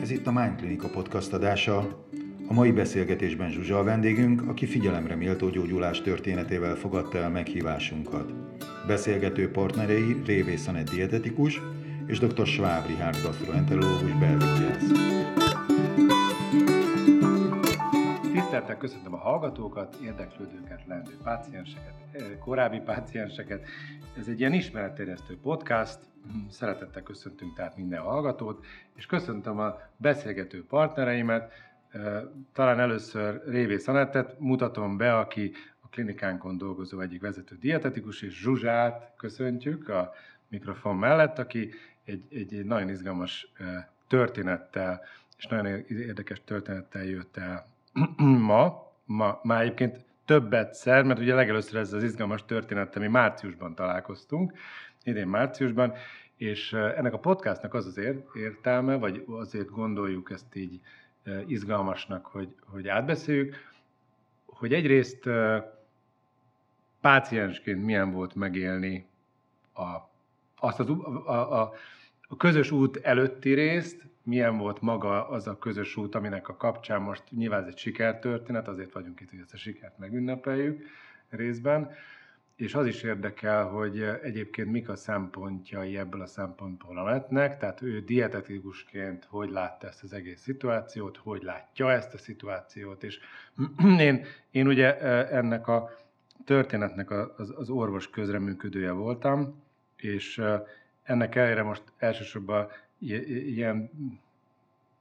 Ez itt a Mind Clinic podcast adása. A mai beszélgetésben Zsuzsa a vendégünk, aki figyelemre méltó gyógyulás történetével fogadta el meghívásunkat. Beszélgető partnerei Révé Szanet dietetikus és dr. Schwab Richard gastroenterológus belgyógyász. Tisztelettel köszöntöm a hallgatókat, érdeklődőket, leendő pácienseket, eh, korábbi pácienseket. Ez egy ilyen ismeretterjesztő podcast. Szeretettel köszöntünk tehát minden hallgatót, és köszöntöm a beszélgető partnereimet. Eh, talán először Révé Szanettet mutatom be, aki a klinikánkon dolgozó egyik vezető dietetikus, és Zsuzsát köszöntjük a mikrofon mellett, aki egy, egy nagyon izgalmas eh, történettel, és nagyon érdekes történettel jött el ma, ma, már egyébként többet szer, mert ugye legelőször ez az izgalmas történet, mi márciusban találkoztunk, idén márciusban, és ennek a podcastnak az az értelme, vagy azért gondoljuk ezt így izgalmasnak, hogy, hogy átbeszéljük, hogy egyrészt páciensként milyen volt megélni a, azt az, a, a, a közös út előtti részt, milyen volt maga az a közös út, aminek a kapcsán most nyilván ez egy sikertörténet, azért vagyunk itt, hogy ezt a sikert megünnepeljük részben, és az is érdekel, hogy egyébként mik a szempontjai ebből a szempontból a letnek, tehát ő dietetikusként hogy látta ezt az egész szituációt, hogy látja ezt a szituációt, és én, én ugye ennek a történetnek az, az orvos közreműködője voltam, és ennek ellenére most elsősorban ilyen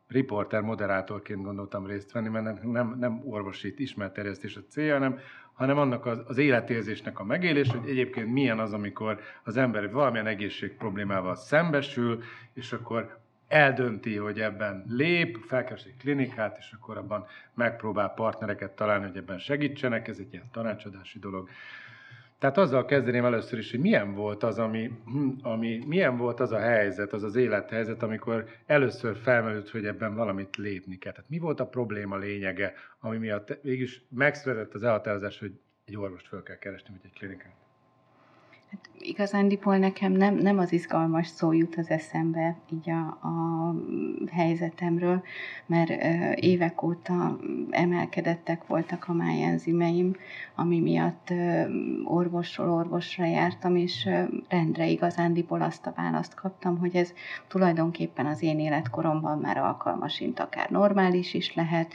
riporter, moderátorként gondoltam részt venni, mert nem, nem, nem orvosi ismerterjesztés a célja, hanem, hanem annak az, az életérzésnek a megélés, hogy egyébként milyen az, amikor az ember valamilyen egészség problémával szembesül, és akkor eldönti, hogy ebben lép, felkeres egy klinikát, és akkor abban megpróbál partnereket találni, hogy ebben segítsenek, ez egy ilyen tanácsadási dolog. Tehát azzal kezdeném először is, hogy milyen volt az, ami, ami, milyen volt az a helyzet, az az élethelyzet, amikor először felmerült, hogy ebben valamit lépni kell. Tehát mi volt a probléma lényege, ami miatt végülis megszületett az elhatározás, hogy egy orvost fel kell keresni, vagy egy klinikát? Hát igazándiból nekem nem, nem az izgalmas szó jut az eszembe így a, a helyzetemről, mert évek óta emelkedettek voltak a májenzimeim, ami miatt orvosról orvosra jártam, és rendre igazándiból azt a választ kaptam, hogy ez tulajdonképpen az én életkoromban már alkalmasint, akár normális is lehet,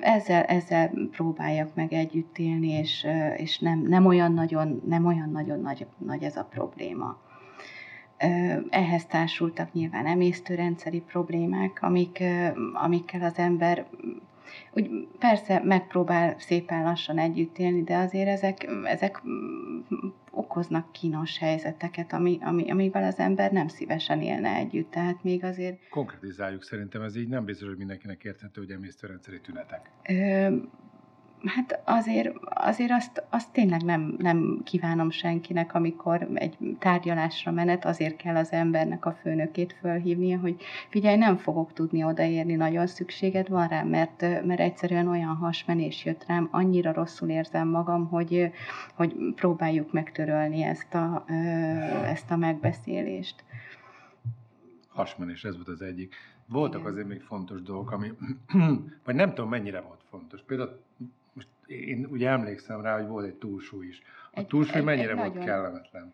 ezzel, ezzel próbáljak meg együtt élni, és, és nem, nem, olyan nagyon, nem olyan nagyon nagy, nagy ez a probléma. Ehhez társultak nyilván emésztőrendszeri problémák, amik, amikkel az ember úgy persze megpróbál szépen lassan együtt élni, de azért ezek, ezek okoznak kínos helyzeteket, ami, ami, amivel az ember nem szívesen élne együtt. Tehát még azért... Konkretizáljuk szerintem, ez így nem biztos, hogy mindenkinek érthető, hogy emésztőrendszeri tünetek. Ö, Hát azért, azért azt, azt tényleg nem, nem kívánom senkinek, amikor egy tárgyalásra menet, azért kell az embernek a főnökét fölhívnia, hogy figyelj, nem fogok tudni odaérni, nagyon szükséged van rám, mert, mert egyszerűen olyan hasmenés jött rám, annyira rosszul érzem magam, hogy, hogy próbáljuk megtörölni ezt a, ezt a megbeszélést. Hasmenés, ez volt az egyik. Voltak Igen. azért még fontos dolgok, ami, vagy nem tudom mennyire volt fontos. Például én ugye emlékszem rá, hogy volt egy túlsúly is. A egy, túlsúly egy, mennyire egy volt nagyon, kellemetlen?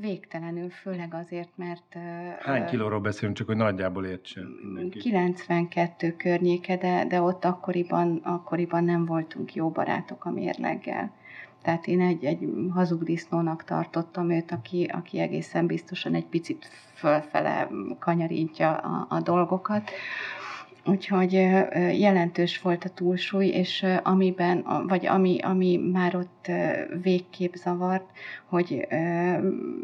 Végtelenül, főleg azért, mert... Hány kilóról beszélünk, csak hogy nagyjából értsen mindenki? 92 környéke, de, de ott akkoriban, akkoriban nem voltunk jó barátok a mérleggel. Tehát én egy, egy hazug disznónak tartottam őt, aki, aki egészen biztosan egy picit fölfele kanyarítja a, a dolgokat. Úgyhogy jelentős volt a túlsúly, és amiben, vagy ami, ami már ott végképp zavart, hogy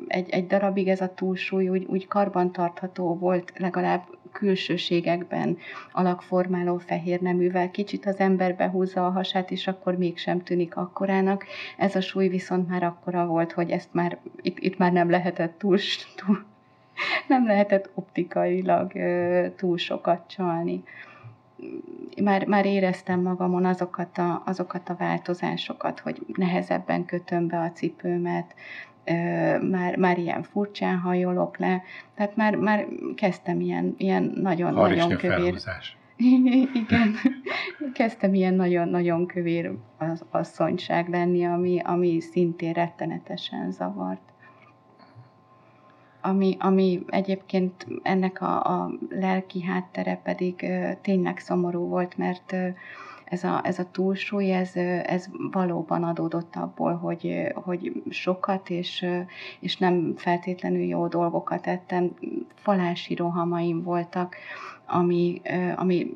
egy, egy darabig ez a túlsúly úgy, úgy karbantartható volt, legalább külsőségekben alakformáló fehér neművel, kicsit az ember behúzza a hasát, és akkor mégsem tűnik akkorának. Ez a súly viszont már akkora volt, hogy ezt már, itt, itt már nem lehetett túl, túl nem lehetett optikailag túl sokat csalni. már, már éreztem magamon azokat a, azokat a változásokat, hogy nehezebben kötöm be a cipőmet, már, már ilyen furcsán hajolok le, tehát már, már kezdtem ilyen, ilyen nagyon, nagyon kövér. Felhúzás. Igen, kezdtem ilyen nagyon-nagyon kövér az asszonyság lenni, ami, ami szintén rettenetesen zavart. Ami, ami egyébként ennek a, a lelki háttere pedig tényleg szomorú volt, mert ez a, ez a túlsúly, ez, ez valóban adódott abból, hogy, hogy sokat és, és nem feltétlenül jó dolgokat ettem. Falási rohamaim voltak, ami, ami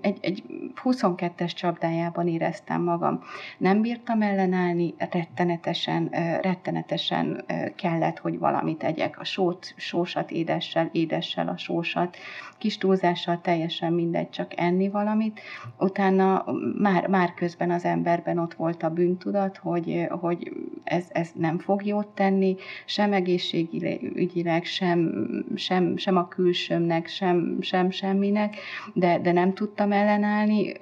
egy, egy 22-es csapdájában éreztem magam. Nem bírtam ellenállni, rettenetesen, rettenetesen kellett, hogy valamit tegyek. A sót, sósat édessel, édessel a sósat, kis túlzással teljesen mindegy, csak enni valamit. Utána már, már közben az emberben ott volt a bűntudat, hogy, hogy ez, ez nem fog jót tenni, sem egészségügyileg, sem, sem, sem a külsőmnek, sem, sem semminek, de, de nem tudtam ellenállni,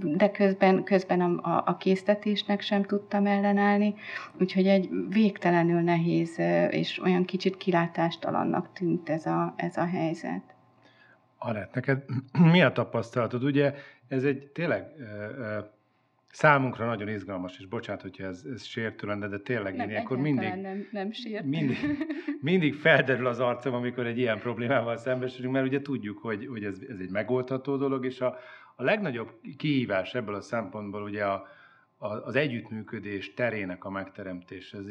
de közben, közben a, a késztetésnek sem tudtam ellenállni, úgyhogy egy végtelenül nehéz és olyan kicsit kilátástalannak tűnt ez a, ez a helyzet. Anett, neked mi a tapasztalatod? Ugye ez egy tényleg számunkra nagyon izgalmas, és bocsánat, hogyha ez, ez sértő lenne, de tényleg nem, én ilyenkor mindig, nem, nem sért. mindig, mindig felderül az arcom, amikor egy ilyen problémával szembesülünk, mert ugye tudjuk, hogy, hogy ez, ez egy megoldható dolog, és a, a legnagyobb kihívás ebből a szempontból ugye a, a, az együttműködés terének a megteremtés. Ez,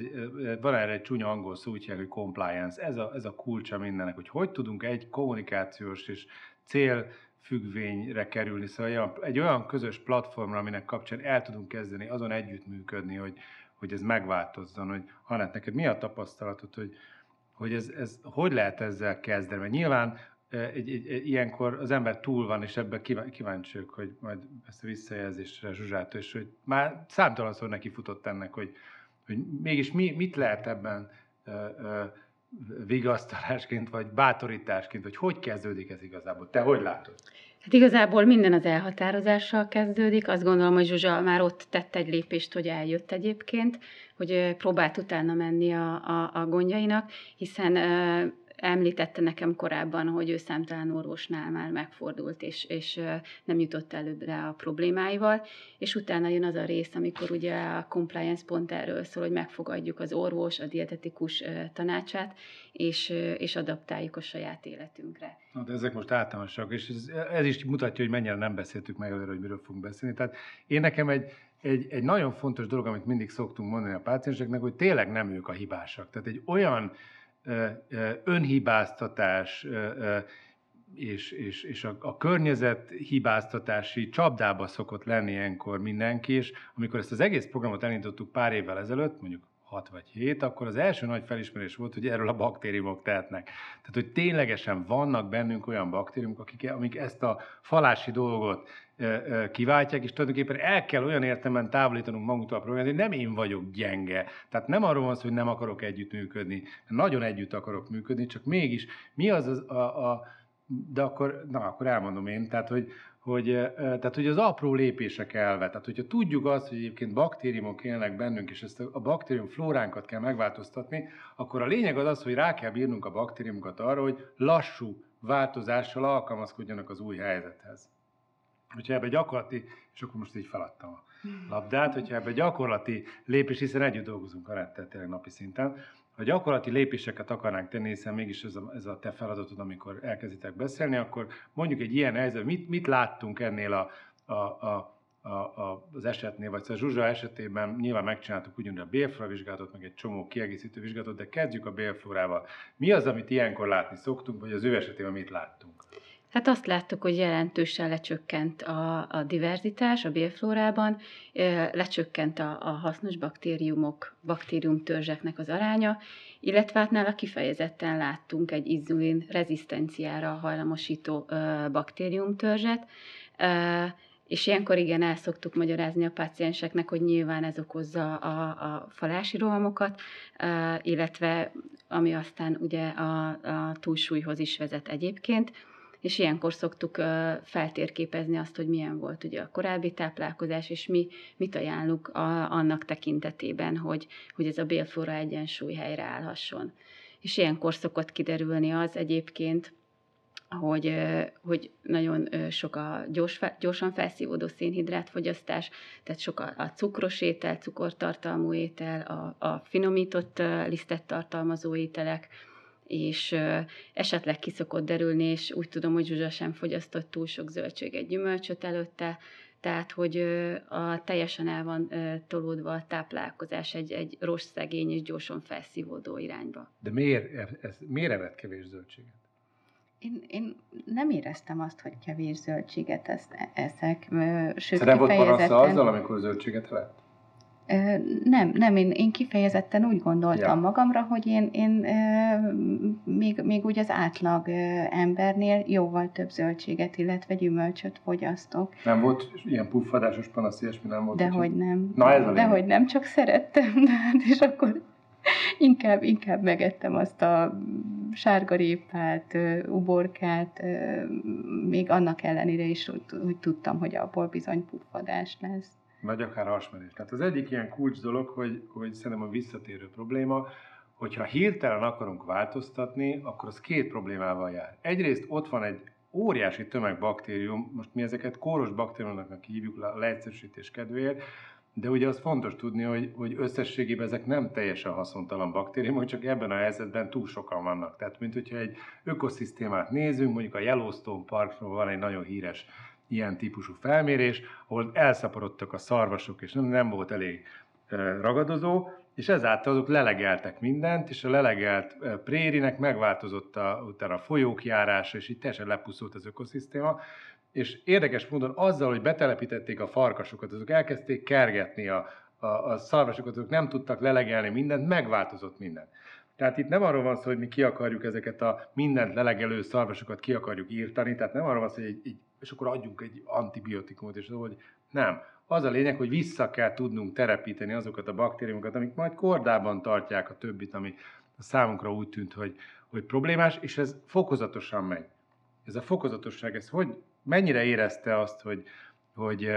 van erre egy csúnya angol szó, úgy hogy compliance. Ez a, ez a kulcsa mindennek, hogy hogy tudunk egy kommunikációs és cél függvényre kerülni. Szóval egy olyan közös platformra, aminek kapcsán el tudunk kezdeni azon együttműködni, hogy, hogy ez megváltozzon, hogy Hanett, neked mi a tapasztalatod, hogy, hogy ez, ez, hogy lehet ezzel kezdeni? Mert nyilván egy, egy, egy, ilyenkor az ember túl van, és ebben kíváncsiak, hogy majd ezt a visszajelzésre Zsuzsától, és hogy már számtalanszor neki futott ennek, hogy, hogy mégis mi, mit lehet ebben ö, ö, vigasztalásként, vagy bátorításként, hogy hogy kezdődik ez igazából? Te hogy látod? Hát igazából minden az elhatározással kezdődik. Azt gondolom, hogy Zsuzsa már ott tett egy lépést, hogy eljött egyébként, hogy próbált utána menni a, a, a gondjainak, hiszen említette nekem korábban, hogy ő számtalan orvosnál már megfordult, és, és nem jutott előbbre a problémáival, és utána jön az a rész, amikor ugye a compliance pont erről szól, hogy megfogadjuk az orvos, a dietetikus tanácsát, és, és adaptáljuk a saját életünkre. Na, de ezek most általánosak, és ez, ez is mutatja, hogy mennyire nem beszéltük meg előre, hogy miről fogunk beszélni. Tehát én nekem egy, egy, egy nagyon fontos dolog, amit mindig szoktunk mondani a pácienseknek, hogy tényleg nem ők a hibásak. Tehát egy olyan önhibáztatás és, és, és a, a környezet hibáztatási csapdába szokott lenni ilyenkor mindenki, és amikor ezt az egész programot elindítottuk pár évvel ezelőtt, mondjuk 6 vagy 7, akkor az első nagy felismerés volt, hogy erről a baktériumok tehetnek. Tehát, hogy ténylegesen vannak bennünk olyan baktériumok, akik, amik ezt a falási dolgot kiváltják, és tulajdonképpen el kell olyan értelemben távolítanunk magunktól a problémát, hogy nem én vagyok gyenge. Tehát nem arról van szó, hogy nem akarok együttműködni. Nagyon együtt akarok működni, csak mégis mi az, az a, a de akkor, na, akkor elmondom én, tehát, hogy, hogy, tehát, hogy az apró lépések elve. Tehát, hogyha tudjuk azt, hogy egyébként baktériumok élnek bennünk, és ezt a baktérium flóránkat kell megváltoztatni, akkor a lényeg az az, hogy rá kell bírnunk a baktériumokat arra, hogy lassú változással alkalmazkodjanak az új helyzethez. Hogyha ebbe gyakorlati, és akkor most így feladtam a labdát, hogyha ebbe gyakorlati lépés, hiszen együtt dolgozunk a rettet tényleg napi szinten, ha gyakorlati lépéseket akarnánk tenni, hiszen mégis ez a, ez a te feladatod, amikor elkezditek beszélni, akkor mondjuk egy ilyen helyzet, mit, mit láttunk ennél a, a, a a, a, az esetnél, vagy szóval Zsuzsa esetében nyilván megcsináltuk ugyanúgy a bélflóra vizsgálatot, meg egy csomó kiegészítő vizsgálatot, de kezdjük a bélflórával. Mi az, amit ilyenkor látni szoktunk, vagy az ő esetében mit láttunk? Hát azt láttuk, hogy jelentősen lecsökkent a, a diverzitás a bélflórában, lecsökkent a, a hasznos baktériumok, baktériumtörzseknek az aránya, illetve hát nála kifejezetten láttunk egy inzulin rezisztenciára hajlamosító baktériumtörzset, és ilyenkor igen, el szoktuk magyarázni a pácienseknek, hogy nyilván ez okozza a, a falási rohamokat, illetve ami aztán ugye a, a túlsúlyhoz is vezet egyébként és ilyenkor szoktuk feltérképezni azt, hogy milyen volt ugye a korábbi táplálkozás, és mi mit ajánlunk a, annak tekintetében, hogy, hogy ez a bélflóra egyensúly helyreállhasson. És ilyenkor szokott kiderülni az egyébként, hogy, hogy nagyon sok a gyors, gyorsan felszívódó szénhidrátfogyasztás, tehát sok a, a cukros étel, cukortartalmú étel, a, a finomított lisztet tartalmazó ételek, és esetleg ki szokott derülni, és úgy tudom, hogy Zsuzsa sem fogyasztott túl sok zöldséget, gyümölcsöt előtte, tehát hogy a teljesen el van tolódva a táplálkozás egy, egy rossz szegény és gyorsan felszívódó irányba. De miért, ez, miért evett kevés zöldséget? Én, én nem éreztem azt, hogy kevés zöldséget eszek. Sőt, Te nem volt panasza azzal, amikor zöldséget evett? Nem, nem, én, én kifejezetten úgy gondoltam ja. magamra, hogy én, én még, még úgy az átlag embernél jóval több zöldséget, illetve gyümölcsöt fogyasztok. Nem volt ilyen puffadásos panasz, ilyesmi nem volt? Dehogy nem. Na ez a Dehogy nem, csak szerettem, de hát és akkor inkább, inkább megettem azt a sárgarépát, uborkát, még annak ellenére is, hogy tudtam, hogy abból bizony puffadás lesz vagy akár hasmenés. Tehát az egyik ilyen kulcs dolog, hogy, hogy szerintem a visszatérő probléma, hogyha hirtelen akarunk változtatni, akkor az két problémával jár. Egyrészt ott van egy óriási tömeg baktérium, most mi ezeket kóros baktériumoknak hívjuk a leegyszerűsítés kedvéért, de ugye az fontos tudni, hogy, hogy összességében ezek nem teljesen haszontalan baktériumok, csak ebben a helyzetben túl sokan vannak. Tehát, mint hogyha egy ökoszisztémát nézünk, mondjuk a Yellowstone Parkról van egy nagyon híres ilyen típusú felmérés, ahol elszaporodtak a szarvasok, és nem, nem volt elég ragadozó, és ezáltal azok lelegeltek mindent, és a lelegelt prérinek megváltozott a, utána a folyók járása, és így teljesen lepusztult az ökoszisztéma, és érdekes módon azzal, hogy betelepítették a farkasokat, azok elkezdték kergetni a, a, a szarvasokat, azok nem tudtak lelegelni mindent, megváltozott minden. Tehát itt nem arról van szó, hogy mi ki akarjuk ezeket a mindent lelegelő szarvasokat ki akarjuk írtani, tehát nem arról van szó, hogy egy, egy és akkor adjunk egy antibiotikumot, és hogy nem. Az a lényeg, hogy vissza kell tudnunk terepíteni azokat a baktériumokat, amik majd kordában tartják a többit, ami a számunkra úgy tűnt, hogy, hogy problémás, és ez fokozatosan megy. Ez a fokozatosság, ez hogy, mennyire érezte azt, hogy, hogy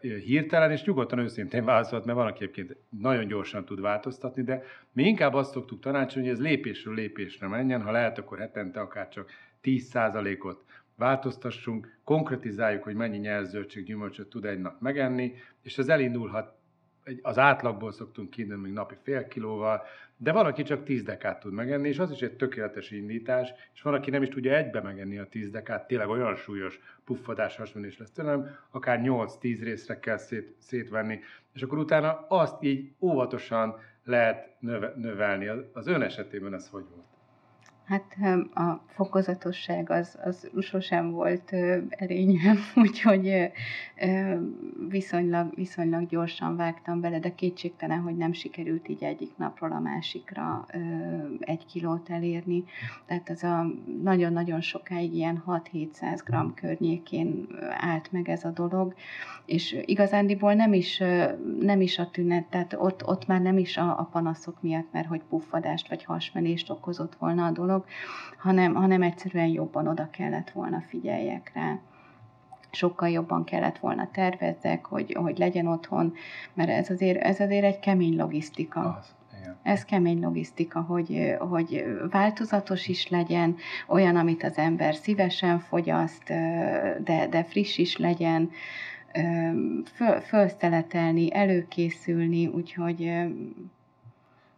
hirtelen, és nyugodtan őszintén válaszolt, mert van, aki egyébként nagyon gyorsan tud változtatni, de mi inkább azt szoktuk tanácsolni, hogy ez lépésről lépésre menjen, ha lehet, akkor hetente akár csak 10%-ot változtassunk, konkretizáljuk, hogy mennyi nyelzöldség gyümölcsöt tud egy nap megenni, és ez elindulhat, az átlagból szoktunk kiindulni még napi fél kilóval, de van, aki csak 10 dekát tud megenni, és az is egy tökéletes indítás, és van, aki nem is tudja egybe megenni a 10 dekát, tényleg olyan súlyos puffadás hasonlás lesz tőlem, akár 8-10 részre kell szét, szétvenni, és akkor utána azt így óvatosan lehet növe, növelni. Az ön esetében ez hogy volt? Hát a fokozatosság az, az sosem volt erényem, úgyhogy viszonylag, viszonylag gyorsan vágtam bele, de kétségtelen, hogy nem sikerült így egyik napról a másikra egy kilót elérni. Tehát az a nagyon-nagyon sokáig ilyen 6-700 gram környékén állt meg ez a dolog, és igazándiból nem is, nem is a tünet, tehát ott, ott már nem is a, a panaszok miatt, mert hogy puffadást vagy hasmenést okozott volna a dolog, hanem, hanem egyszerűen jobban oda kellett volna figyeljek rá sokkal jobban kellett volna tervezzek, hogy, hogy legyen otthon, mert ez azért, ez azért egy kemény logisztika. Az. Ez kemény logisztika, hogy, hogy változatos is legyen, olyan, amit az ember szívesen fogyaszt, de, de friss is legyen, föl, fölszeletelni, előkészülni, úgyhogy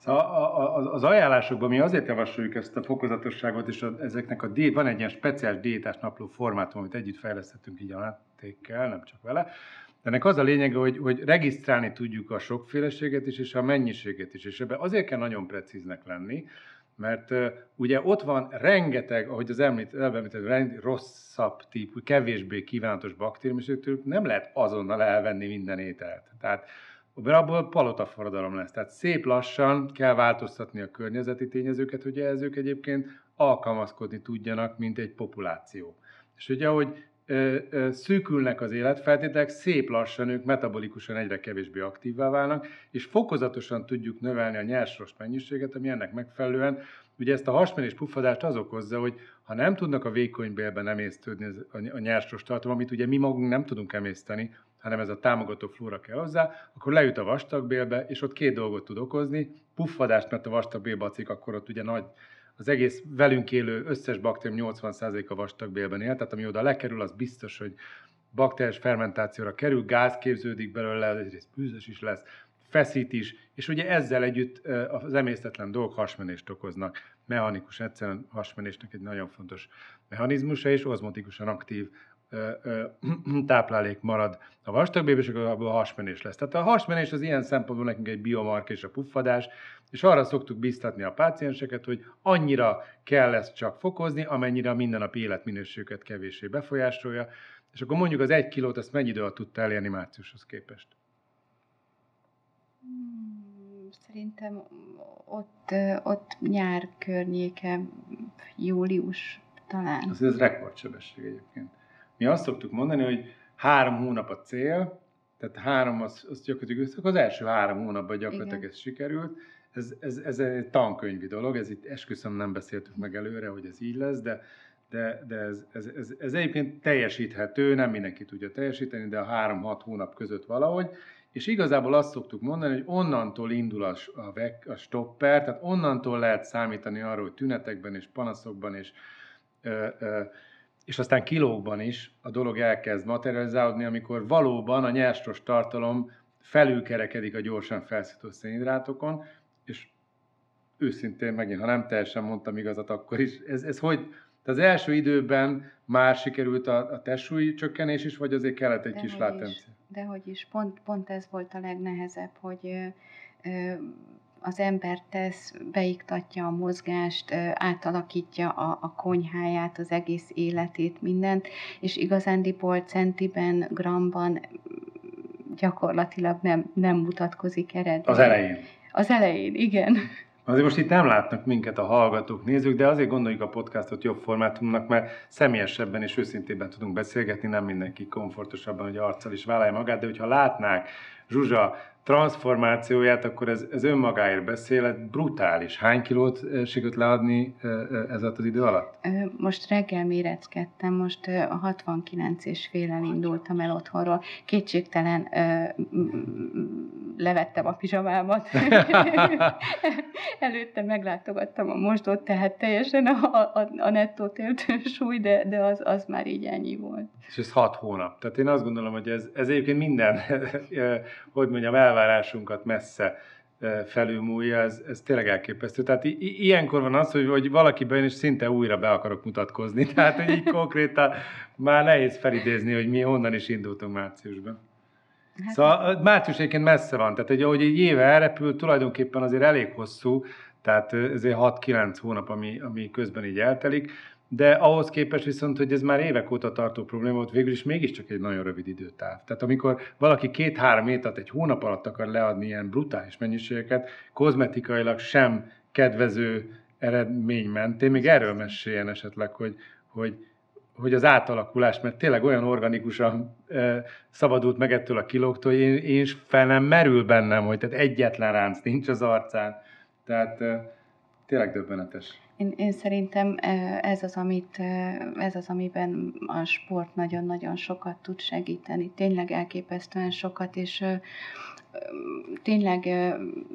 Szóval az ajánlásokban mi azért javasoljuk ezt a fokozatosságot, és a, ezeknek a diét, van egy ilyen speciális diétás napló formátum, amit együtt fejlesztettünk így a láttékkel, nem csak vele. De ennek az a lényege, hogy, hogy regisztrálni tudjuk a sokféleséget is, és a mennyiséget is. És ebben azért kell nagyon precíznek lenni, mert uh, ugye ott van rengeteg, ahogy az említ, említett, rosszabb típus, kevésbé kívánatos baktérium, és nem lehet azonnal elvenni minden ételt. Tehát abból palotaforradalom lesz. Tehát szép lassan kell változtatni a környezeti tényezőket, hogy ezek egyébként alkalmazkodni tudjanak, mint egy populáció. És ugye, ahogy szűkülnek az életfeltételek, szép lassan ők metabolikusan egyre kevésbé aktívvá válnak, és fokozatosan tudjuk növelni a nyersrost mennyiséget, ami ennek megfelelően Ugye ezt a hasmenés puffadást az okozza, hogy ha nem tudnak a vékony bélben emésztődni a nyersros tartalom, amit ugye mi magunk nem tudunk emészteni, hanem ez a támogató flóra kell hozzá, akkor lejut a vastagbélbe, és ott két dolgot tud okozni. Puffadást, mert a vastagbélbe acik, akkor ott ugye nagy, az egész velünk élő összes baktérium 80%-a vastagbélben él, tehát ami oda lekerül, az biztos, hogy bakteriás fermentációra kerül, gáz képződik belőle, egyrészt bűzös is lesz, feszít is, és ugye ezzel együtt az emésztetlen dolgok hasmenést okoznak. Mechanikus, egyszerűen hasmenésnek egy nagyon fontos mechanizmusa, és ozmotikusan aktív táplálék marad a vastagbélbe, és akkor abból hasmenés lesz. Tehát a hasmenés az ilyen szempontból nekünk egy biomark és a puffadás, és arra szoktuk biztatni a pácienseket, hogy annyira kell ezt csak fokozni, amennyire a mindennapi életminőségüket kevéssé befolyásolja, és akkor mondjuk az egy kilót, ezt mennyi idő alatt tudta elérni márciushoz képest? Szerintem ott, ott nyár környéke, július talán. Az ez rekordsebesség egyébként. Mi azt szoktuk mondani, hogy három hónap a cél, tehát három, az, az gyakorlatilag az első három hónapban gyakorlatilag Igen. ez sikerült. Ez, ez, ez egy tankönyvi dolog, ez itt esküszöm nem beszéltük meg előre, hogy ez így lesz, de, de, de ez, ez, ez, ez egyébként teljesíthető, nem mindenki tudja teljesíteni, de a három-hat hónap között valahogy, és igazából azt szoktuk mondani, hogy onnantól indul a, a, a stopper, tehát onnantól lehet számítani arra, hogy tünetekben és panaszokban és, ö, ö, és aztán kilókban is a dolog elkezd materializálódni, amikor valóban a nyerstos tartalom felülkerekedik a gyorsan felszító szénhidrátokon, és őszintén megint, ha nem teljesen mondtam igazat, akkor is, ez, ez hogy, de az első időben már sikerült a, a testsúly csökkenés is, vagy azért kellett egy de kis látencia? Dehogy is, pont, pont ez volt a legnehezebb, hogy ö, ö, az ember tesz, beiktatja a mozgást, átalakítja a, a konyháját, az egész életét, mindent, és igazándiból centiben, gramban gyakorlatilag nem, nem mutatkozik eredmény. Az elején. Az elején, igen. Azért most itt nem látnak minket a hallgatók, nézők, de azért gondoljuk a podcastot jobb formátumnak, mert személyesebben és őszintében tudunk beszélgetni, nem mindenki komfortosabban, hogy arccal is vállalja magát, de hogyha látnák Zsuzsa transformációját, akkor ez, ez önmagáért beszél, brutális. Hány kilót sikerült leadni ez alatt az idő alatt? Most reggel méreckedtem, most a 69 és félen indultam el otthonról. Kétségtelen levettem a pizsamámat. Előtte meglátogattam a mosdót, tehát teljesen a, a, a nettó töltő súly, de, de az, az már így ennyi volt. És ez hat hónap. Tehát én azt gondolom, hogy ez, ez egyébként minden, hogy mondjam, elvárásunkat messze felülmúlja, ez, ez tényleg elképesztő. Tehát i- ilyenkor van az, hogy, hogy valaki bejön, és szinte újra be akarok mutatkozni. Tehát, hogy így konkrétan már nehéz felidézni, hogy mi honnan is indultunk márciusban. Hát, szóval március egyébként messze van, tehát hogy ahogy egy éve elrepül, tulajdonképpen azért elég hosszú, tehát ezért 6-9 hónap, ami, ami közben így eltelik, de ahhoz képest viszont, hogy ez már évek óta tartó probléma volt, végül is mégiscsak egy nagyon rövid időtáv. Tehát amikor valaki két-három étet egy hónap alatt akar leadni ilyen brutális mennyiségeket, kozmetikailag sem kedvező eredmény mentén, még erről meséljen esetleg, hogy, hogy hogy az átalakulás, mert tényleg olyan organikusan e, szabadult meg ettől a kilóktól, hogy én, én is fel nem merül bennem, hogy tehát egyetlen ránc nincs az arcán. Tehát e, tényleg döbbenetes. Én, én szerintem ez az, amit, ez az, amiben a sport nagyon-nagyon sokat tud segíteni. Tényleg elképesztően sokat, és tényleg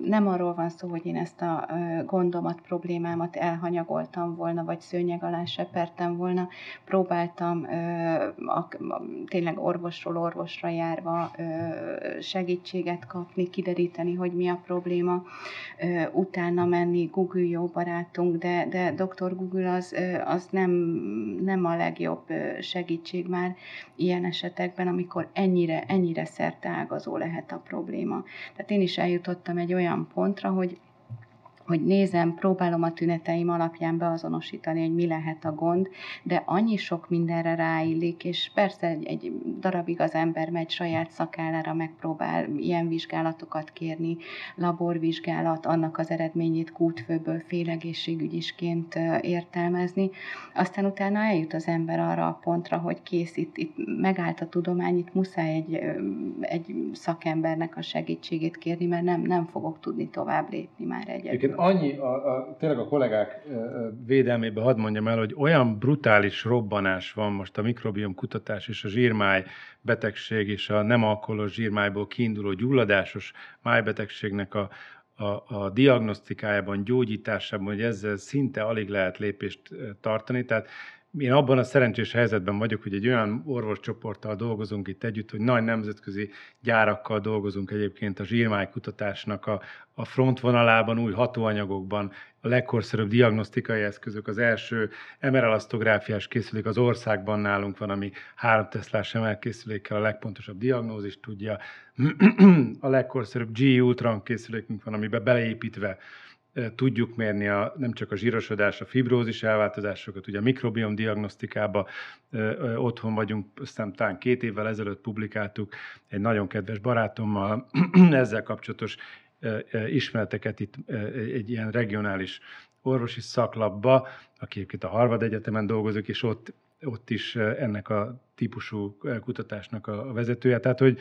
nem arról van szó, hogy én ezt a gondomat, problémámat elhanyagoltam volna, vagy szőnyeg alá sepertem volna. Próbáltam tényleg orvosról orvosra járva segítséget kapni, kideríteni, hogy mi a probléma, utána menni, Google jó barátunk, de, de Dr. Google az, az nem, nem a legjobb segítség már ilyen esetekben, amikor ennyire, ennyire szerte ágazó lehet a probléma probléma. Tehát én is eljutottam egy olyan pontra, hogy hogy nézem, próbálom a tüneteim alapján beazonosítani, hogy mi lehet a gond, de annyi sok mindenre ráillik, és persze egy, egy darabig az ember megy saját szakállára, megpróbál ilyen vizsgálatokat kérni, laborvizsgálat, annak az eredményét kútfőből félegészségügyisként értelmezni, aztán utána eljut az ember arra a pontra, hogy kész, itt, itt megállt a tudomány, itt muszáj egy, egy szakembernek a segítségét kérni, mert nem, nem fogok tudni tovább lépni már egyedül annyi, a, a, tényleg a kollégák védelmébe hadd mondjam el, hogy olyan brutális robbanás van most a mikrobiom kutatás és a zsírmáj betegség és a nem alkoholos zsírmájból kiinduló gyulladásos májbetegségnek a, a, a diagnosztikájában, gyógyításában, hogy ezzel szinte alig lehet lépést tartani. Tehát én abban a szerencsés helyzetben vagyok, hogy egy olyan orvoscsoporttal dolgozunk itt együtt, hogy nagy nemzetközi gyárakkal dolgozunk egyébként a zsírmáj kutatásnak a, a frontvonalában, új hatóanyagokban, a legkorszerűbb diagnosztikai eszközök, az első MR-elasztográfiás készülék az országban nálunk van, ami három Teslás MR készülékkel a legpontosabb diagnózist tudja, a legkorszerűbb G Ultron készülékünk van, amiben beleépítve tudjuk mérni a, nem csak a zsírosodás, a fibrózis elváltozásokat, ugye a mikrobiom diagnosztikába otthon vagyunk, aztán talán két évvel ezelőtt publikáltuk egy nagyon kedves barátommal ezzel kapcsolatos ismereteket itt egy ilyen regionális orvosi szaklapba, aki egyébként a Harvard Egyetemen dolgozik, és ott, ott is ennek a típusú kutatásnak a vezetője. Tehát, hogy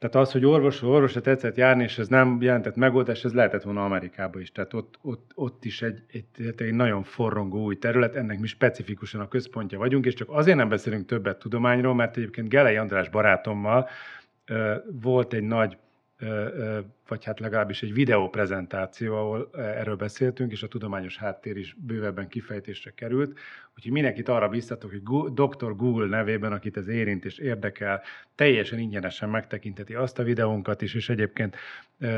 tehát az, hogy orvos, orvosra tetszett járni, és ez nem jelentett megoldást, ez lehetett volna Amerikába is. Tehát ott, ott, ott is egy, egy, egy nagyon forrongó új terület, ennek mi specifikusan a központja vagyunk, és csak azért nem beszélünk többet tudományról, mert egyébként Gelei András barátommal volt egy nagy vagy hát legalábbis egy videóprezentáció, ahol erről beszéltünk, és a tudományos háttér is bővebben kifejtésre került. Úgyhogy mindenkit arra biztatok, hogy Dr. Google nevében, akit ez érint és érdekel, teljesen ingyenesen megtekinteti azt a videónkat is, és egyébként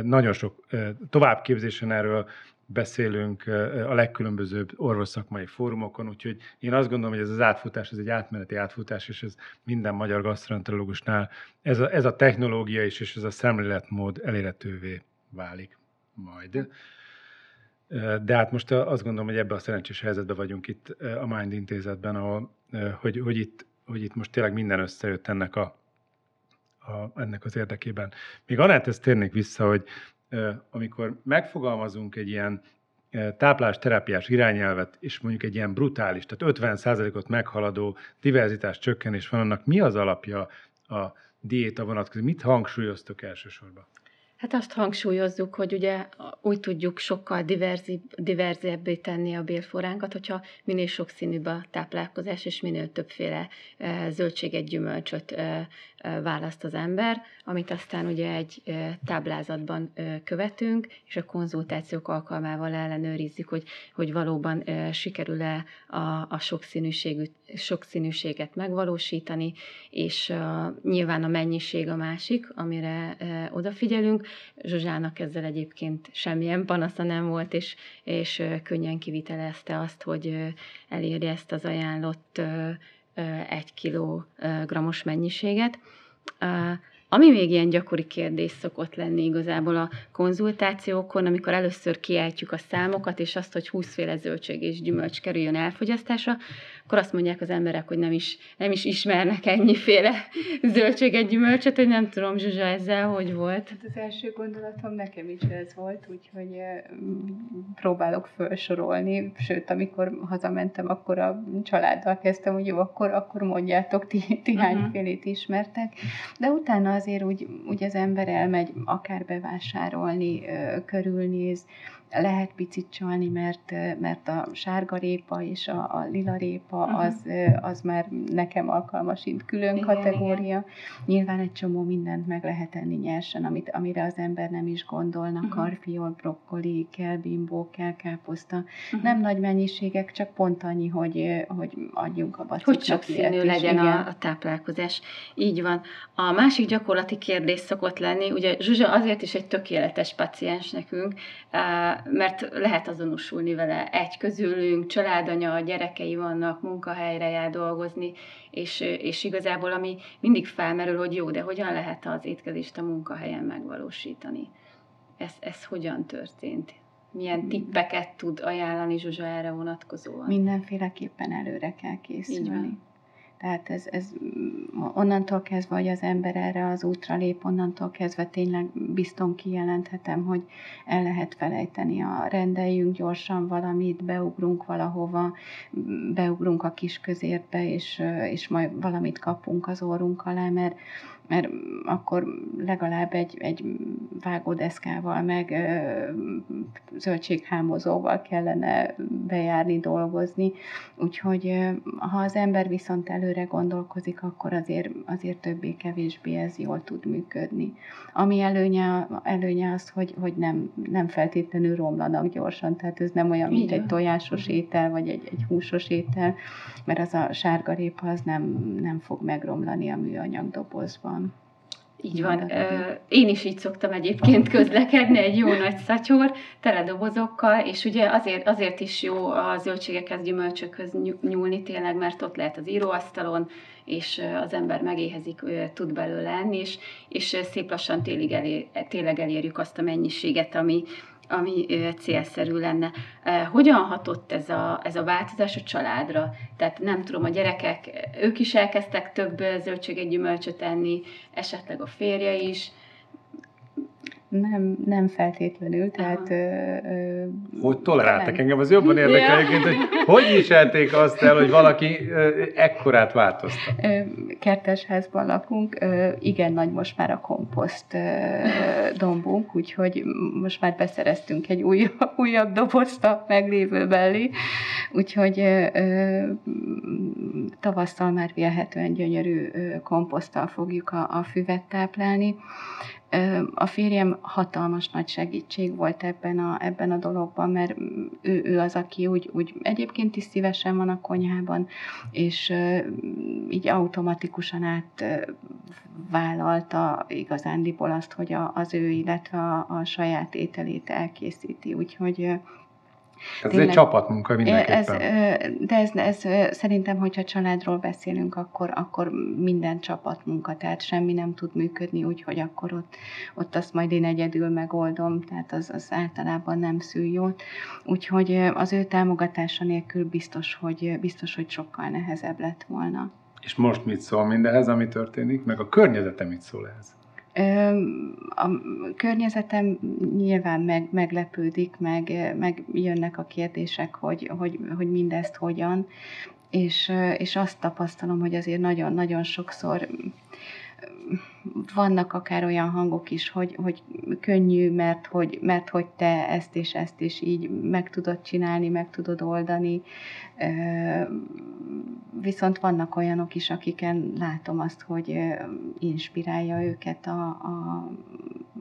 nagyon sok továbbképzésen erről beszélünk a legkülönbözőbb orvosszakmai fórumokon, úgyhogy én azt gondolom, hogy ez az átfutás, ez egy átmeneti átfutás, és ez minden magyar gastroenterológusnál ez a, ez a technológia is, és ez a szemléletmód elérhetővé válik majd. De hát most azt gondolom, hogy ebben a szerencsés helyzetben vagyunk itt a Mind intézetben, ahol, hogy, hogy, itt, hogy itt most tényleg minden összejött ennek, a, a, ennek az érdekében. Még Anát térnék vissza, hogy amikor megfogalmazunk egy ilyen táplás terápiás irányelvet, és mondjuk egy ilyen brutális, tehát 50%-ot meghaladó diverzitás csökkenés van, annak mi az alapja a diéta vonatkozó? Mit hangsúlyoztok elsősorban? Hát azt hangsúlyozzuk, hogy ugye úgy tudjuk sokkal diverzebbé tenni a bélforránkat, hogyha minél sokszínűbb a táplálkozás, és minél többféle zöldséget, gyümölcsöt választ az ember, amit aztán ugye egy táblázatban követünk, és a konzultációk alkalmával ellenőrizzük, hogy, hogy valóban sikerül-e a, a sokszínűséget megvalósítani, és nyilván a mennyiség a másik, amire odafigyelünk. Zsuzsának ezzel egyébként semmilyen panasza nem volt, és, és könnyen kivitelezte azt, hogy elérje ezt az ajánlott egy kilogrammos mennyiséget. Ami még ilyen gyakori kérdés szokott lenni igazából a konzultációkon, amikor először kiáltjuk a számokat, és azt, hogy 20 féle zöldség és gyümölcs kerüljön elfogyasztásra, akkor azt mondják az emberek, hogy nem is, nem is ismernek ennyiféle zöldséget, gyümölcsöt, hogy nem tudom, Zsuzsa, ezzel hogy volt? Hát az első gondolatom nekem is ez volt, úgyhogy próbálok felsorolni, sőt, amikor hazamentem, akkor a családdal kezdtem, hogy jó, akkor, akkor mondjátok, ti, ti uh-huh. hányfélét ismertek, de utána azért úgy, úgy az ember elmegy akár bevásárolni, körülnéz, lehet picit csalni, mert, mert a sárgarépa és a, a lila répa uh-huh. az, az már nekem alkalmas külön igen, kategória. Igen. Nyilván egy csomó mindent meg lehet enni nyersen, amit, amire az ember nem is gondolna. Uh-huh. Karfiol, brokkoli, kell bimbó, kell káposzta. Uh-huh. Nem nagy mennyiségek, csak pont annyi, hogy, hogy adjunk a baciknak Hogy sok színű legyen a, a táplálkozás. Így van. A másik gyakorlati kérdés szokott lenni, ugye Zsuzsa azért is egy tökéletes paciens nekünk, mert lehet azonosulni vele. Egy közülünk, családanya, gyerekei vannak, munkahelyre jár dolgozni, és, és igazából ami mindig felmerül, hogy jó, de hogyan lehet az étkezést a munkahelyen megvalósítani? Ez, ez hogyan történt? milyen tippeket tud ajánlani Zsuzsa erre vonatkozóan? Mindenféleképpen előre kell készülni. Tehát ez, ez onnantól kezdve, hogy az ember erre az útra lép, onnantól kezdve tényleg bizton kijelenthetem, hogy el lehet felejteni a rendeljünk gyorsan valamit, beugrunk valahova, beugrunk a kis közértbe, és, és majd valamit kapunk az orrunk alá, mert mert akkor legalább egy, egy vágódeszkával, meg zöldséghámozóval kellene bejárni, dolgozni. Úgyhogy ha az ember viszont előre gondolkozik, akkor azért, azért többé-kevésbé ez jól tud működni. Ami előnye, előnye az, hogy, hogy nem, nem feltétlenül romlanak gyorsan, tehát ez nem olyan, mint egy tojásos étel, vagy egy, egy húsos étel, mert az a sárgarépa az nem, nem fog megromlani a műanyag dobozban. Így van. Én is így szoktam egyébként közlekedni, egy jó nagy szatyor, tele dobozokkal, és ugye azért, azért is jó a zöldségekhez, gyümölcsökhöz nyúlni tényleg, mert ott lehet az íróasztalon, és az ember megéhezik, tud belőle enni, és, és szép lassan tényleg, elér, tényleg elérjük azt a mennyiséget, ami, ami célszerű lenne. Hogyan hatott ez a, ez a változás a családra? Tehát nem tudom, a gyerekek, ők is elkezdtek több zöldséget, gyümölcsöt enni, esetleg a férje is, nem, nem feltétlenül, tehát... Ö, ö, hogy toleráltak? engem, az jobban érdekel egyébként, hogy hogy viselték azt el, hogy valaki ö, ekkorát változtat? Kertesházban lakunk, ö, igen nagy most már a komposzt ö, dombunk, úgyhogy most már beszereztünk egy új, újabb dobozt a meglévő belé, úgyhogy ö, tavasztal már vélhetően gyönyörű komposzttal fogjuk a, a füvet táplálni. A férjem hatalmas nagy segítség volt ebben a, ebben a dologban, mert ő, ő az, aki úgy, úgy egyébként is szívesen van a konyhában, és így automatikusan átvállalta igazándiból azt, hogy a, az ő, illetve a, a saját ételét elkészíti. Úgyhogy ez Tényleg, egy csapatmunka mindenképpen. Ez, de ez, ez szerintem, hogyha családról beszélünk, akkor, akkor minden csapatmunka, tehát semmi nem tud működni úgy, hogy akkor ott, ott azt majd én egyedül megoldom, tehát az, az általában nem szül jót. Úgyhogy az ő támogatása nélkül biztos, hogy, biztos, hogy sokkal nehezebb lett volna. És most mit szól mindehez, ami történik, meg a környezete mit szól ehhez? A környezetem nyilván meg, meglepődik, meg, meg jönnek a kérdések, hogy, hogy, hogy mindezt hogyan, és, és azt tapasztalom, hogy azért nagyon-nagyon sokszor vannak akár olyan hangok is, hogy, hogy könnyű, mert hogy, mert hogy te ezt és ezt is így meg tudod csinálni, meg tudod oldani. Viszont vannak olyanok is, akiken látom azt, hogy inspirálja őket a, a,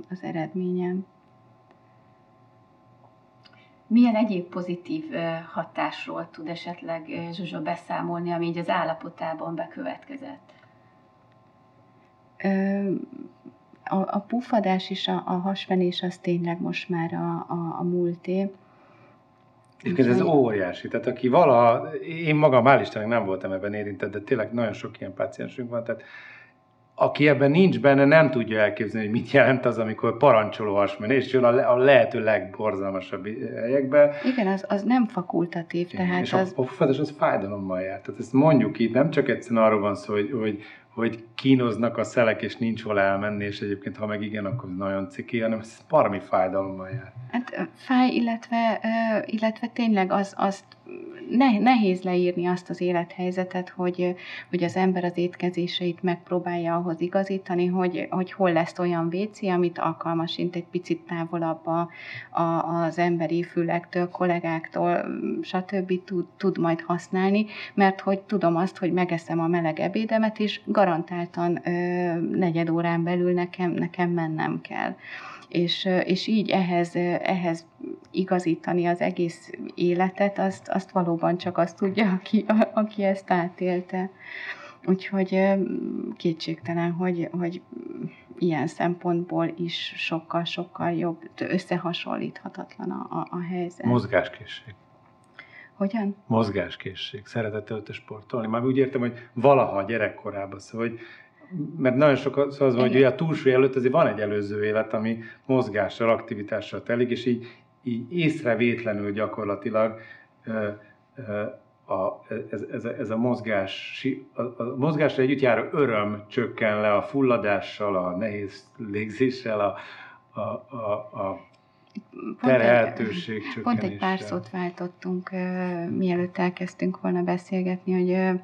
az eredményem. Milyen egyéb pozitív hatásról tud esetleg Zsuzsa beszámolni, ami így az állapotában bekövetkezett? A, a pufadás és a, a hasvenés az tényleg most már a, a, a múlté. És ez óriási. Tehát aki valaha, én magam hál' Istennek nem voltam ebben érintett, de tényleg nagyon sok ilyen páciensünk van, tehát aki ebben nincs benne, nem tudja elképzelni, hogy mit jelent az, amikor parancsoló hasmenés jön a, le, a lehető legborzalmasabb helyekbe. Igen, az, az nem fakultatív. Igen, tehát és az... a, a az fájdalommal jár. Tehát ezt mondjuk itt, nem csak egyszerűen arról van szó, hogy, hogy hogy kínoznak a szelek, és nincs hol elmenni, és egyébként, ha meg igen, akkor nagyon ciki, hanem ez parmi fájdalommal jár. Hát fáj, illetve, illetve tényleg az, azt nehéz leírni azt az élethelyzetet, hogy, hogy az ember az étkezéseit megpróbálja ahhoz igazítani, hogy, hogy hol lesz olyan WC, amit alkalmasint egy picit távolabb a, a, az emberi fülektől, kollégáktól, stb. Tud, tud majd használni, mert hogy tudom azt, hogy megeszem a meleg ebédemet, és garantáltan ö, negyed órán belül nekem, nekem mennem kell és, és így ehhez, ehhez igazítani az egész életet, azt, azt valóban csak azt tudja, aki, aki ezt átélte. Úgyhogy kétségtelen, hogy, hogy ilyen szempontból is sokkal-sokkal jobb, összehasonlíthatatlan a, a, a helyzet. Mozgáskészség. Hogyan? Mozgáskészség. Szeretett sportolni. Már úgy értem, hogy valaha gyerekkorában, szóval, hogy mert nagyon sok az, az hogy a túlsúly előtt azért van egy előző élet, ami mozgással, aktivitással telik, és így így észrevétlenül gyakorlatilag a, ez, ez, ez a mozgás, a, a mozgásra együtt járó öröm csökken le a fulladással, a nehéz légzéssel, a, a, a, a terheltőség csökkenéssel. Pont egy pár szót váltottunk, mielőtt elkezdtünk volna beszélgetni, hogy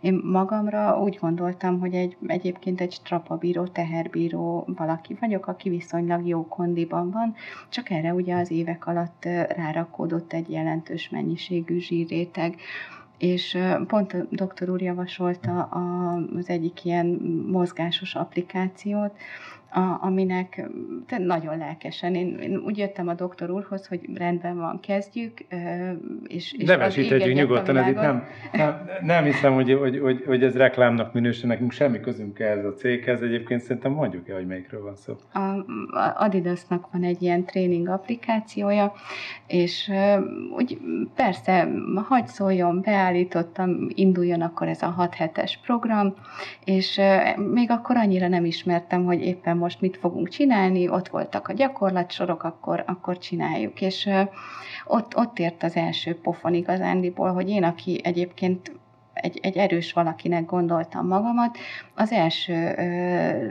én magamra úgy gondoltam, hogy egy, egyébként egy strapabíró, teherbíró valaki vagyok, aki viszonylag jó kondiban van, csak erre ugye az évek alatt rárakódott egy jelentős mennyiségű zsírréteg és pont a doktor úr javasolta az egyik ilyen mozgásos applikációt, a, aminek te nagyon lelkesen. Én, én úgy jöttem a doktor úrhoz, hogy rendben van, kezdjük. És, és Nevesíthetjük nyugodtan, ez itt nem, nem, nem hiszem, hogy, hogy, hogy, hogy ez reklámnak minősül, nekünk semmi közünk ehhez a céghez, egyébként szerintem mondjuk el, hogy melyikről van szó. A, a Adidasnak van egy ilyen tréning applikációja, és úgy persze, hagy szóljon, beállítottam, induljon akkor ez a 6 hetes program, és még akkor annyira nem ismertem, hogy éppen most mit fogunk csinálni, ott voltak a gyakorlatsorok, akkor, akkor csináljuk. És ott, ott ért az első pofon igazándiból, hogy én, aki egyébként egy, egy erős valakinek gondoltam magamat. Az első ö,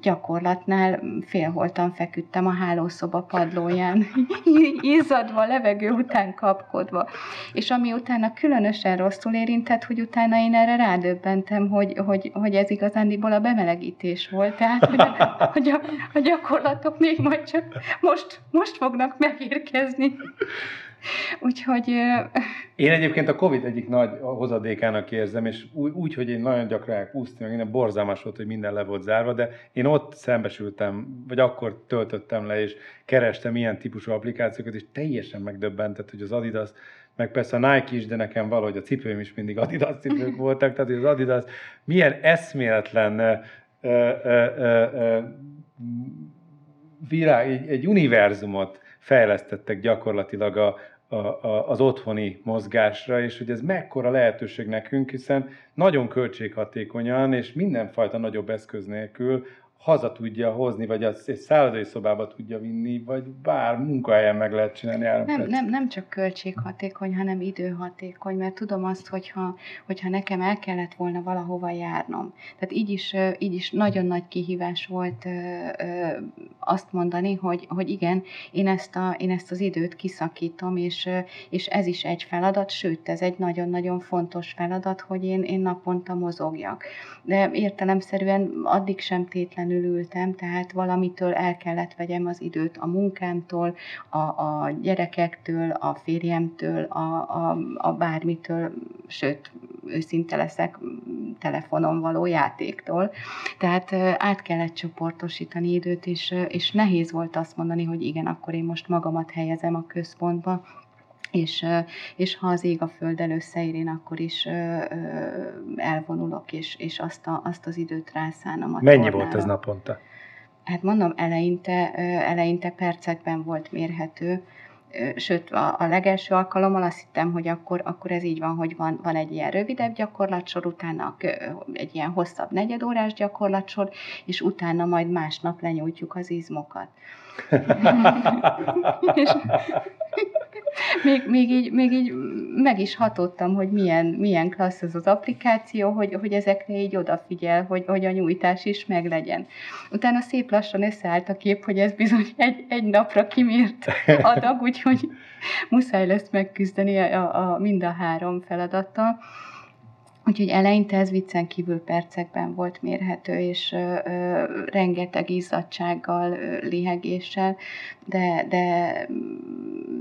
gyakorlatnál félholtan feküdtem a hálószoba padlóján, izzadva, levegő után kapkodva. És ami utána különösen rosszul érintett, hogy utána én erre rádöbbentem, hogy, hogy, hogy ez igazándiból a bemelegítés volt. Tehát, hogy a, hogy a, a gyakorlatok még majd csak most, most fognak megérkezni. Úgyhogy... Én egyébként a Covid egyik nagy hozadékának érzem, és úgy, úgy hogy én nagyon gyakran elkúsztam, minden borzalmas volt, hogy minden le volt zárva, de én ott szembesültem, vagy akkor töltöttem le, és kerestem ilyen típusú applikációkat, és teljesen megdöbbentett, hogy az Adidas, meg persze a Nike is, de nekem valahogy a cipőim is mindig Adidas cipők voltak, tehát az Adidas milyen eszméletlen ö, egy, egy univerzumot fejlesztettek gyakorlatilag a, a, a, az otthoni mozgásra, és hogy ez mekkora lehetőség nekünk, hiszen nagyon költséghatékonyan és mindenfajta nagyobb eszköz nélkül haza tudja hozni, vagy az egy szállodai szobába tudja vinni, vagy bár munkahelyen meg lehet csinálni. Nem, nem, nem csak költséghatékony, hanem időhatékony, mert tudom azt, hogyha, hogyha nekem el kellett volna valahova járnom. Tehát így is, így is nagyon nagy kihívás volt azt mondani, hogy, hogy igen, én ezt, a, én ezt az időt kiszakítom, és, és ez is egy feladat, sőt, ez egy nagyon-nagyon fontos feladat, hogy én, én naponta mozogjak. De értelemszerűen addig sem tétlenül tétlenül ültem, tehát valamitől el kellett vegyem az időt a munkámtól, a, a gyerekektől, a férjemtől, a, a, a bármitől, sőt, őszinte leszek, telefonon való játéktól. Tehát át kellett csoportosítani időt, és, és nehéz volt azt mondani, hogy igen, akkor én most magamat helyezem a központba, és, és ha az ég a földdel összeér, én akkor is elvonulok, és, és azt, a, azt az időt rászánom a Mennyi tornára. volt ez naponta? Hát mondom, eleinte, eleinte percekben volt mérhető, sőt a, a legelső alkalommal azt hittem, hogy akkor, akkor ez így van, hogy van, van egy ilyen rövidebb gyakorlatsor, utána egy ilyen hosszabb negyedórás gyakorlatsor, és utána majd másnap lenyújtjuk az izmokat. és, még, még, így, még így meg is hatottam, hogy milyen, milyen klassz az az applikáció, hogy, hogy ezekre így odafigyel, hogy, hogy a nyújtás is meglegyen. Utána szép lassan összeállt a kép, hogy ez bizony egy, egy napra kimért adag, úgyhogy muszáj lesz megküzdeni a, a, mind a három feladattal. Úgyhogy eleinte ez viccen kívül percekben volt mérhető, és ö, ö, rengeteg izzadsággal, ö, lihegéssel, de, de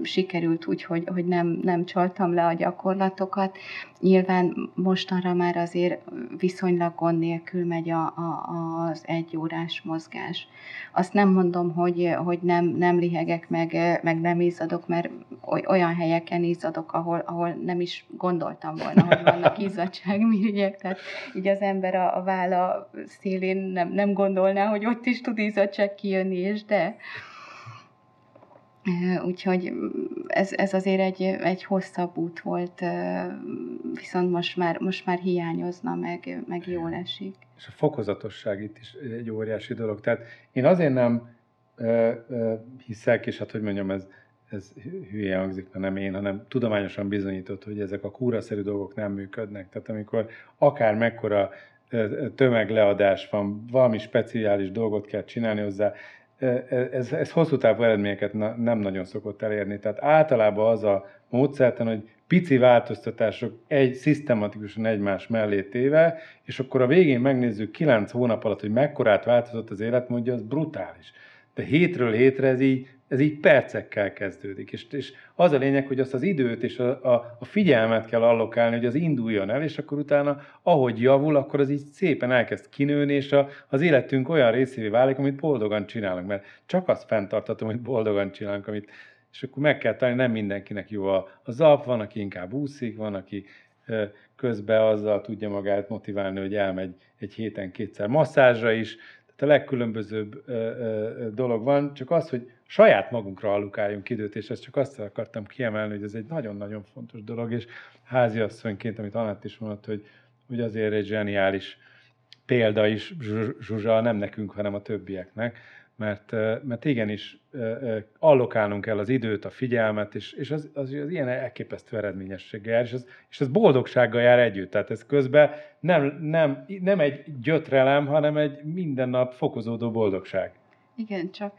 sikerült úgy, hogy, hogy nem, nem csaltam le a gyakorlatokat. Nyilván mostanra már azért viszonylag gond nélkül megy a, a, az egy órás mozgás. Azt nem mondom, hogy, hogy nem, nem lihegek, meg, meg nem izzadok, mert olyan helyeken izzadok, ahol, ahol nem is gondoltam volna, hogy vannak izzadságmirigyek, tehát így az ember a, a válla szélén nem, nem gondolná, hogy ott is tud izzadság kijönni, és de Úgyhogy ez, ez azért egy, egy hosszabb út volt, viszont most már, most már hiányozna, meg, meg jól esik. És a fokozatosság itt is egy óriási dolog. Tehát én azért nem ö, ö, hiszek, és hát hogy mondjam, ez, ez hülye hangzik, mert nem én, hanem tudományosan bizonyított, hogy ezek a kúraszerű dolgok nem működnek. Tehát amikor akár mekkora tömegleadás van, valami speciális dolgot kell csinálni hozzá, ez, ez hosszú távú eredményeket nem nagyon szokott elérni. Tehát általában az a módszertan, hogy pici változtatások egy szisztematikusan egymás mellé téve, és akkor a végén megnézzük kilenc hónap alatt, hogy mekkorát változott az életmódja, az brutális. De hétről hétre ez így ez így percekkel kezdődik. És, és az a lényeg, hogy azt az időt és a, a, a figyelmet kell allokálni, hogy az induljon el, és akkor utána, ahogy javul, akkor az így szépen elkezd kinőni, és a, az életünk olyan részévé válik, amit boldogan csinálunk. Mert csak azt fenntartatom, hogy boldogan csinálunk, amit, és akkor meg kell találni, nem mindenkinek jó a, a zap, van, aki inkább úszik, van, aki közben azzal tudja magát motiválni, hogy elmegy egy héten kétszer masszázsra is, tehát a legkülönbözőbb dolog van, csak az, hogy saját magunkra allukáljunk időt, és ezt csak azt akartam kiemelni, hogy ez egy nagyon-nagyon fontos dolog, és háziasszonyként, amit Anett is mondott, hogy, hogy azért egy zseniális példa is Zsuzsa, nem nekünk, hanem a többieknek, mert, mert igenis allokálnunk kell az időt, a figyelmet, és, és az, az, az ilyen elképesztő eredményességgel jár, és az, és az boldogsággal jár együtt. Tehát ez közben nem, nem, nem egy gyötrelem, hanem egy minden nap fokozódó boldogság. Igen, csak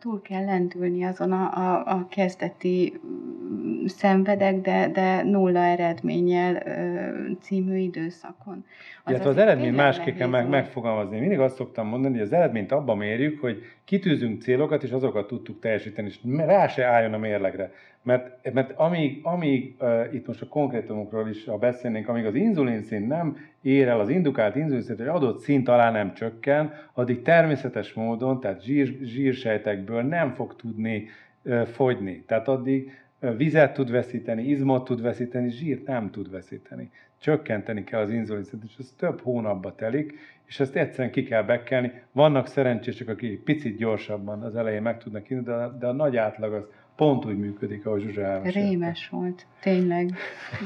túl kell lendülni azon a, a, a kezdeti mm, szenvedek, de, de nulla eredménnyel című időszakon. Az Illetve az, az eredmény másképpen meg, megfogalmazni. Mindig azt szoktam mondani, hogy az eredményt abban mérjük, hogy kitűzünk célokat, és azokat tudtuk teljesíteni, és rá se álljon a mérlegre. Mert, mert amíg, amíg uh, itt most a konkrétumokról is ha beszélnénk, amíg az inzulinszint nem ér el, az indukált inzulinszint egy adott szint alá nem csökken, addig természetes módon, tehát zsír, zsírsejtekből nem fog tudni fogyni. Tehát addig vizet tud veszíteni, izmot tud veszíteni, zsírt nem tud veszíteni. Csökkenteni kell az inzulinszintet, és ez több hónapba telik, és ezt egyszerűen ki kell bekelni. Vannak szerencsések, akik picit gyorsabban az elején meg tudnak indulni, de, de a nagy átlag az pont úgy működik, ahogy Zsuzsa elmesélte. Rémes volt, tényleg.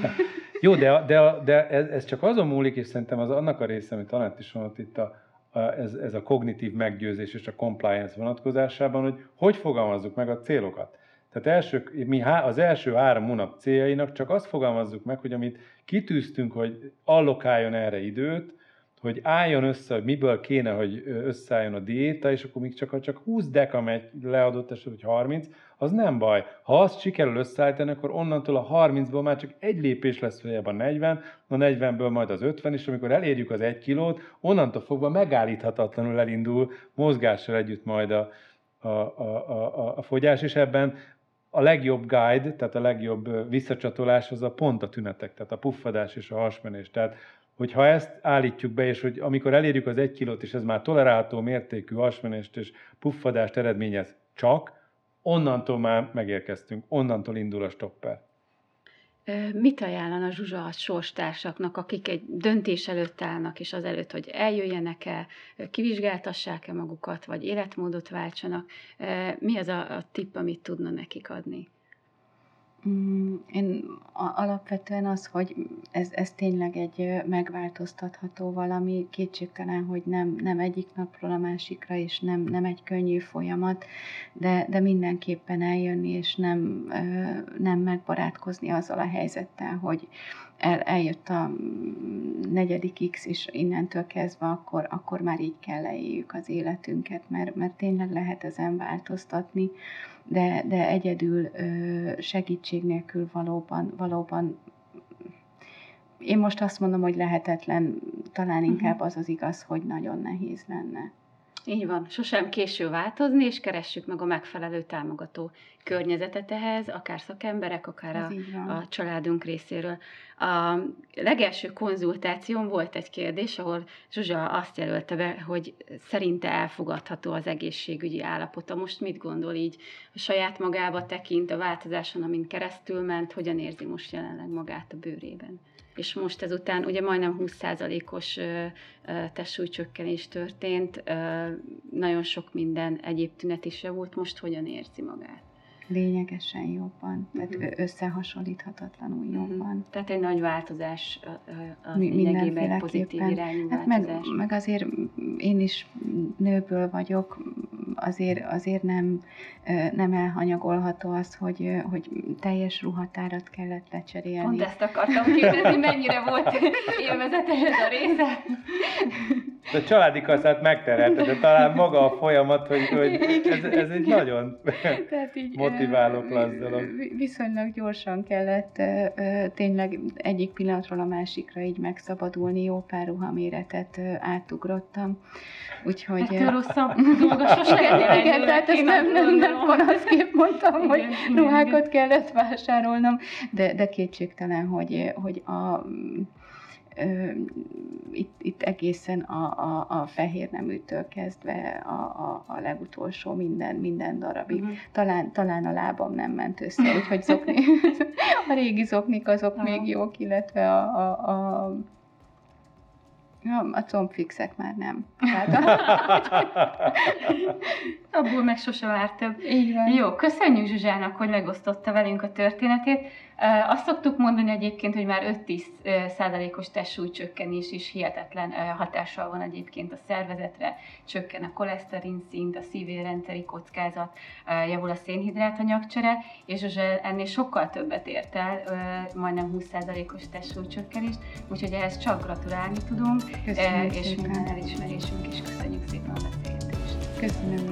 Jó, de, de, de ez, ez, csak azon múlik, és szerintem az annak a része, amit Anett is mondott itt, a, ez, ez a kognitív meggyőzés és a compliance vonatkozásában, hogy hogy fogalmazzuk meg a célokat. Tehát első, mi az első három hónap céljainak csak azt fogalmazzuk meg, hogy amit kitűztünk, hogy allokáljon erre időt, hogy álljon össze, hogy miből kéne, hogy összeálljon a diéta, és akkor még csak, csak 20 deka megy leadott eset, hogy 30, az nem baj. Ha azt sikerül összeállítani, akkor onnantól a 30-ból már csak egy lépés lesz feljebb a 40, a 40-ből majd az 50, és amikor elérjük az 1 kilót, onnantól fogva megállíthatatlanul elindul mozgással együtt majd a, a, a, a, a fogyás, és ebben a legjobb guide, tehát a legjobb visszacsatolás az a pont a tünetek, tehát a puffadás és a hasmenés. Tehát hogyha ezt állítjuk be, és hogy amikor elérjük az egy kilót, és ez már tolerálható mértékű hasmenést és puffadást eredményez csak, onnantól már megérkeztünk, onnantól indul a stopper. Mit ajánlana Zsuzsa a sorstársaknak, akik egy döntés előtt állnak, és az előtt, hogy eljöjjenek-e, kivizsgáltassák-e magukat, vagy életmódot váltsanak? Mi az a, a tipp, amit tudna nekik adni? Mm, én alapvetően az, hogy ez, ez tényleg egy megváltoztatható valami, kétségtelen, hogy nem, nem egyik napról a másikra, és nem, nem egy könnyű folyamat, de, de mindenképpen eljönni, és nem, nem megbarátkozni azzal a helyzettel, hogy el, eljött a negyedik X, és innentől kezdve akkor, akkor már így kell leéljük az életünket, mert, mert tényleg lehet ezen változtatni de, de egyedül segítség nélkül valóban, valóban én most azt mondom, hogy lehetetlen, talán mhm. inkább az az igaz, hogy nagyon nehéz lenne. Így van, sosem késő változni, és keressük meg a megfelelő támogató környezetet ehhez, akár szakemberek, akár a, a családunk részéről. A legelső konzultáción volt egy kérdés, ahol Zsuzsa azt jelölte be, hogy szerinte elfogadható az egészségügyi állapota. Most mit gondol így? A saját magába tekint, a változáson, amin keresztül ment, hogyan érzi most jelenleg magát a bőrében? És most ezután ugye majdnem 20%-os testsúlycsökkenés történt, nagyon sok minden egyéb tünet is javult, most hogyan érzi magát? Lényegesen jobban, tehát uh-huh. összehasonlíthatatlanul jobban. Uh-huh. Tehát egy nagy változás az Mi, pozitív irányú hát meg, meg azért én is nőből vagyok, azért, azért nem, nem elhanyagolható az, hogy, hogy teljes ruhatárat kellett lecserélni. Pont ezt akartam kérdezni, mennyire volt élvezetes ez a része. De a családi kaszát megterelte, de talán maga a folyamat, hogy, hogy ez, ez egy nagyon Tehát így, motiváló klassz dolog. Viszonylag gyorsan kellett tényleg egyik pillanatról a másikra így megszabadulni, jó pár ruhaméretet átugrottam. Úgyhogy... Ettől rosszabb dolga sose Igen, tehát ezt nem, nem, nem panaszképp mondtam, igen, hogy igen, ruhákat igen. kellett vásárolnom, de, de kétségtelen, hogy, hogy a itt, itt egészen a, a, a fehér neműtől kezdve a, a, a legutolsó minden, minden darabig. Uh-huh. Talán, talán a lábam nem ment össze, úgyhogy zokni, a régi zoknik azok uh-huh. még jók, illetve a, a, a Ja, a combfixek már nem. Hát, Abból meg sose vár több. Így van. Jó, köszönjük Zsuzsának, hogy megosztotta velünk a történetét. Azt szoktuk mondani egyébként, hogy már 5-10 százalékos testsúlycsökkenés is hihetetlen hatással van egyébként a szervezetre, csökken a koleszterin szint, a szívérendszeri kockázat, javul a szénhidrát anyagcsere, és Zsuzsa ennél sokkal többet ért el, majdnem 20 százalékos testsúlycsökkenést, úgyhogy ehhez csak gratulálni tudunk, Köszönjük és szépen. minden elismerésünk is köszönjük szépen a beszélgetést. Köszönöm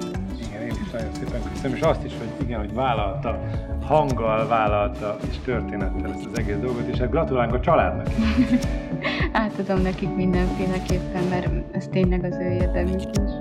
Igen, én is nagyon szépen köszönöm, és azt is, hogy igen, hogy vállalta, hanggal vállalta, és történettel ezt az egész dolgot, és hát gratulálunk a családnak. Átadom nekik mindenféleképpen, mert ez tényleg az ő érdemük is.